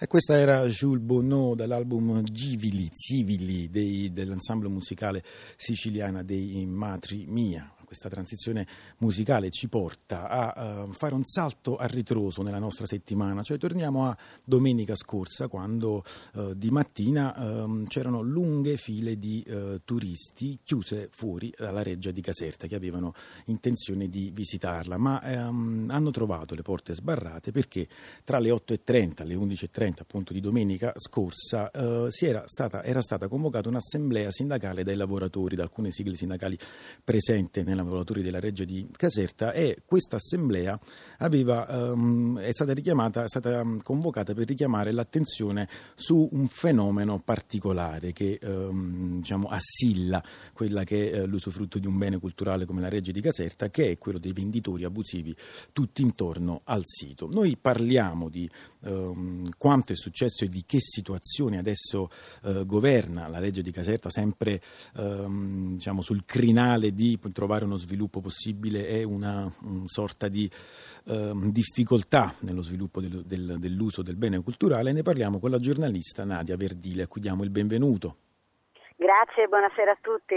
E questa era Jules Bonneau dall'album Givili, Zivili dei, dell'ensemble musicale siciliana dei Matri Mia questa transizione musicale ci porta a uh, fare un salto a ritroso nella nostra settimana, cioè torniamo a domenica scorsa quando uh, di mattina uh, c'erano lunghe file di eh, turisti chiuse fuori dalla reggia di Caserta che avevano intenzione di visitarla, ma um, hanno trovato le porte sbarrate perché tra le 8.30 e le 11.30 appunto di domenica scorsa era stata, era stata convocata un'assemblea sindacale dai lavoratori, da alcune sigle sindacali presenti nella lavoratori della Reggia di Caserta e questa assemblea aveva, um, è stata richiamata, è stata convocata per richiamare l'attenzione su un fenomeno particolare che um, diciamo, assilla quella che è l'usufrutto di un bene culturale come la Reggia di Caserta, che è quello dei venditori abusivi tutti intorno al sito. Noi parliamo di um, quanto è successo e di che situazione adesso uh, governa la Reggia di Caserta, sempre diciamo, sul crinale di trovare uno sviluppo possibile e una un sorta di eh, difficoltà nello sviluppo del, del, dell'uso del bene culturale. Ne parliamo con la giornalista Nadia Verdile, a cui diamo il benvenuto. Grazie, buonasera a tutti.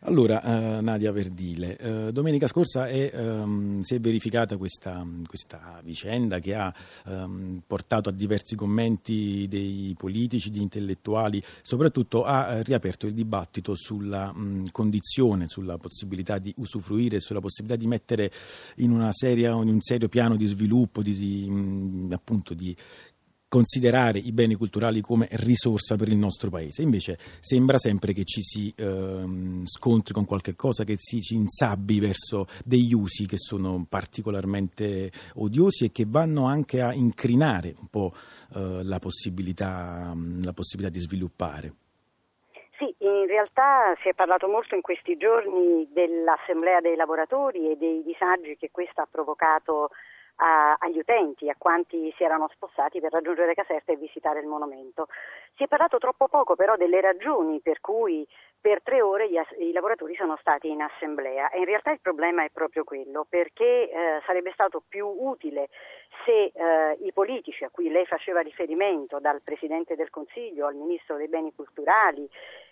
Allora, uh, Nadia Verdile, uh, domenica scorsa è, um, si è verificata questa, questa vicenda che ha um, portato a diversi commenti dei politici, di intellettuali, soprattutto ha riaperto il dibattito sulla um, condizione, sulla possibilità di usufruire, sulla possibilità di mettere in, seria, in un serio piano di sviluppo, di, appunto di considerare i beni culturali come risorsa per il nostro paese. Invece sembra sempre che ci si ehm, scontri con qualche cosa, che si ci insabbi verso degli usi che sono particolarmente odiosi e che vanno anche a incrinare un po' eh, la, possibilità, la possibilità di sviluppare. Sì, in realtà si è parlato molto in questi giorni dell'assemblea dei lavoratori e dei disagi che questa ha provocato a, agli utenti, a quanti si erano spostati per raggiungere Caserta e visitare il monumento. Si è parlato troppo poco però delle ragioni per cui per tre ore gli, i lavoratori sono stati in assemblea. E in realtà il problema è proprio quello perché eh, sarebbe stato più utile se eh, i politici a cui lei faceva riferimento, dal Presidente del Consiglio al Ministro dei Beni Culturali,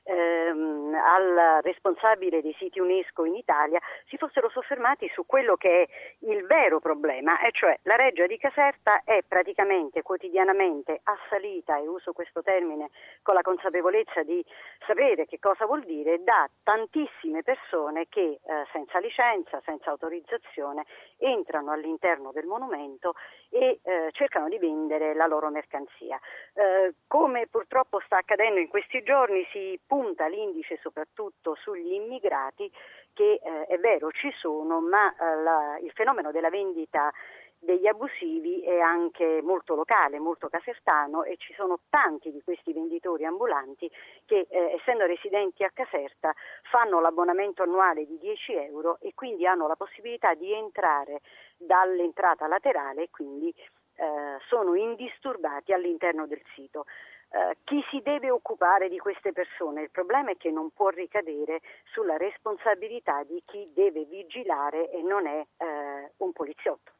ehm, al responsabile dei siti UNESCO in Italia, si fossero soffermati su quello che è il vero problema, e cioè la reggia di Caserta è praticamente quotidianamente assalita, e uso questo termine con la consapevolezza di sapere che cosa vuol dire, da tantissime persone che eh, senza licenza, senza autorizzazione entrano all'interno del monumento e eh, cercano di vendere la loro mercanzia. Eh, come purtroppo sta accadendo in questi giorni, si punta l'indice soprattutto sugli immigrati che eh, è vero ci sono, ma eh, la, il fenomeno della vendita degli abusivi è anche molto locale, molto casertano e ci sono tanti di questi venditori ambulanti che eh, essendo residenti a Caserta fanno l'abbonamento annuale di 10 euro e quindi hanno la possibilità di entrare dall'entrata laterale e quindi eh, sono indisturbati all'interno del sito. Eh, chi si deve occupare di queste persone? Il problema è che non può ricadere sulla responsabilità di chi deve vigilare e non è eh, un poliziotto.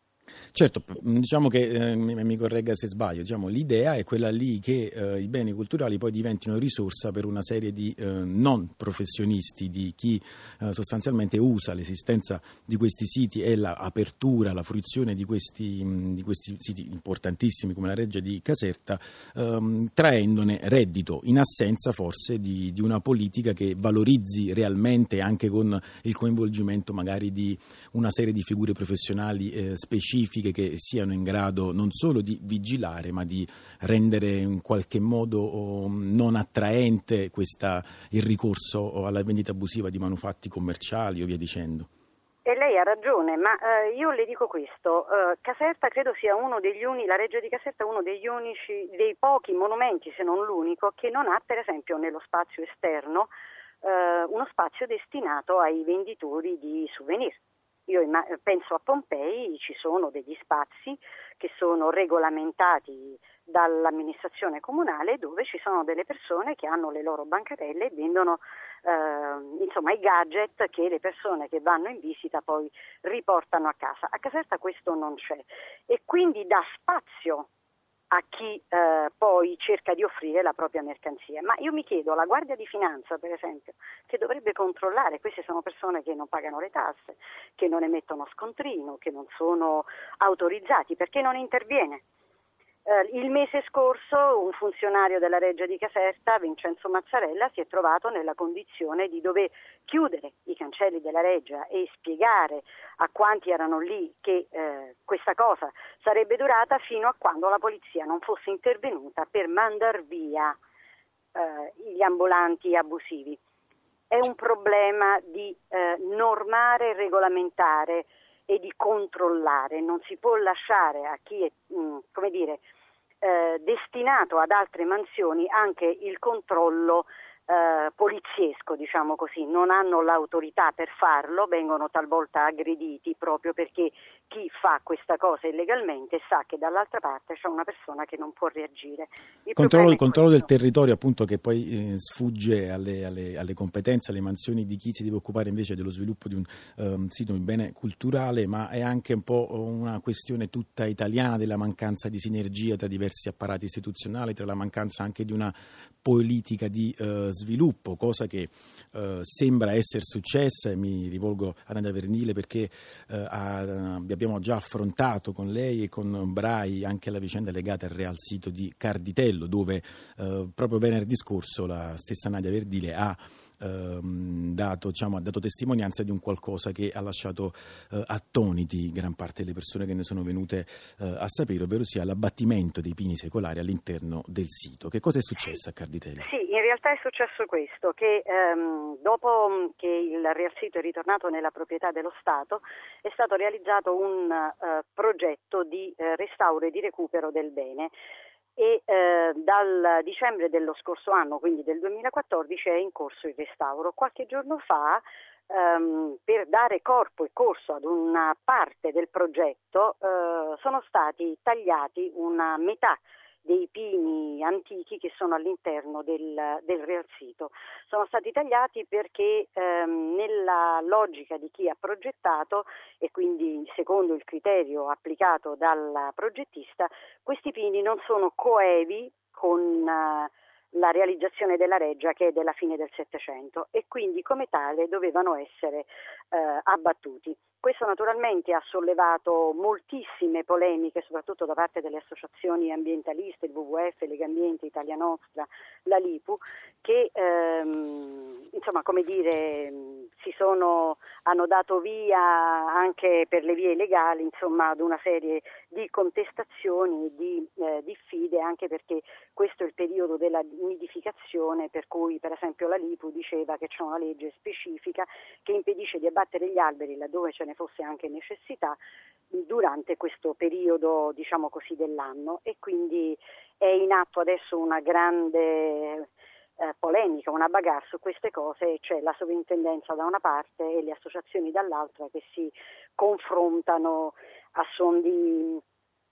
Certo, diciamo che eh, mi corregga se sbaglio, diciamo, l'idea è quella lì che eh, i beni culturali poi diventino risorsa per una serie di eh, non professionisti, di chi eh, sostanzialmente usa l'esistenza di questi siti e l'apertura, la fruizione di questi, mh, di questi, siti importantissimi come la Reggia di Caserta, ehm, traendone reddito, in assenza forse di, di, una politica che valorizzi realmente anche con il coinvolgimento magari di una serie di figure professionali eh, specifiche specifiche che siano in grado non solo di vigilare ma di rendere in qualche modo oh, non attraente questa, il ricorso alla vendita abusiva di manufatti commerciali o via dicendo. E lei ha ragione, ma eh, io le dico questo, eh, Caserta credo sia uno degli unici, la Reggio di Caserta è uno degli unici, dei pochi monumenti, se non l'unico, che non ha per esempio nello spazio esterno eh, uno spazio destinato ai venditori di souvenir. Io penso a Pompei, ci sono degli spazi che sono regolamentati dall'amministrazione comunale dove ci sono delle persone che hanno le loro bancarelle e vendono eh, insomma, i gadget che le persone che vanno in visita poi riportano a casa. A Caserta questo non c'è e quindi dà spazio a chi eh, poi cerca di offrire la propria mercanzia. Ma io mi chiedo, la Guardia di Finanza, per esempio, che dovrebbe controllare, queste sono persone che non pagano le tasse, che non emettono scontrino, che non sono autorizzati, perché non interviene? Eh, il mese scorso un funzionario della Reggia di Caserta, Vincenzo Mazzarella, si è trovato nella condizione di dover chiudere i cancelli della Reggia e spiegare a quanti erano lì che eh, questa cosa sarebbe durata fino a quando la polizia non fosse intervenuta per mandar via eh, gli ambulanti abusivi. È un problema di eh, normare e regolamentare e di controllare, non si può lasciare a chi è, mm, come dire, eh, destinato ad altre mansioni anche il controllo eh, poliziesco, diciamo così, non hanno l'autorità per farlo, vengono talvolta aggrediti proprio perché chi fa questa cosa illegalmente sa che dall'altra parte c'è una persona che non può reagire. Il controllo, il controllo del territorio appunto che poi eh, sfugge alle, alle, alle, competenze, alle mansioni di chi si deve occupare invece dello sviluppo di un um, sito, un bene culturale, ma è anche un po' una questione tutta italiana della mancanza di sinergia tra diversi apparati istituzionali, tra la mancanza anche di una politica di uh, sviluppo, cosa che uh, sembra essere successa e mi rivolgo a Nadia Vernile perché uh, abbiamo già affrontato con lei e con Brai anche la vicenda legata al Real Sito di Carditello dove proprio venerdì scorso la stessa Nadia Verdile ha ehm, dato, diciamo, ha dato testimonianza di un qualcosa che ha lasciato eh, attoniti gran parte delle persone che ne sono venute eh, a sapere, ovvero sia l'abbattimento dei pini secolari all'interno del sito. Che cosa è successo a Carditello? Sì, in realtà è successo questo, che ehm, dopo che il Real Sito è ritornato nella proprietà dello Stato è stato realizzato un eh, progetto di eh, restauro e di recupero del bene e eh, dal dicembre dello scorso anno, quindi del 2014, è in corso il restauro. Qualche giorno fa, ehm, per dare corpo e corso ad una parte del progetto, eh, sono stati tagliati una metà dei pini antichi che sono all'interno del, del Real Sito. Sono stati tagliati perché ehm, nella logica di chi ha progettato e quindi secondo il criterio applicato dal progettista, questi pini non sono coevi con eh, la realizzazione della reggia che è della fine del Settecento e quindi come tale dovevano essere eh, abbattuti. Questo naturalmente ha sollevato moltissime polemiche, soprattutto da parte delle associazioni ambientaliste, il WWF, Lega Ambiente, Italia Nostra, la Lipu, che ehm, insomma, come dire, si sono, hanno dato via anche per le vie legali insomma, ad una serie di contestazioni e di eh, diffide, anche perché questo è il della nidificazione per cui per esempio la Lipu diceva che c'è una legge specifica che impedisce di abbattere gli alberi laddove ce ne fosse anche necessità durante questo periodo diciamo così dell'anno. E quindi è in atto adesso una grande eh, polemica, una bagarre su queste cose, c'è la sovrintendenza da una parte e le associazioni dall'altra che si confrontano a suon di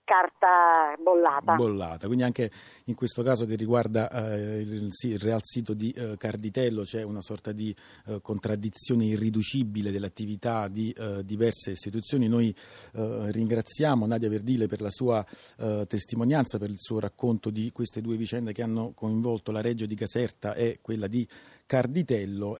carta bollata. bollata. Quindi anche in questo caso che riguarda eh, il, il, real sito di eh, Carditello c'è una sorta di eh, contraddizione irriducibile dell'attività di eh, diverse istituzioni. Noi eh, ringraziamo Nadia Verdile per la sua eh, testimonianza, per il suo racconto di queste due vicende che hanno coinvolto la Reggio di Caserta e quella di Carditello.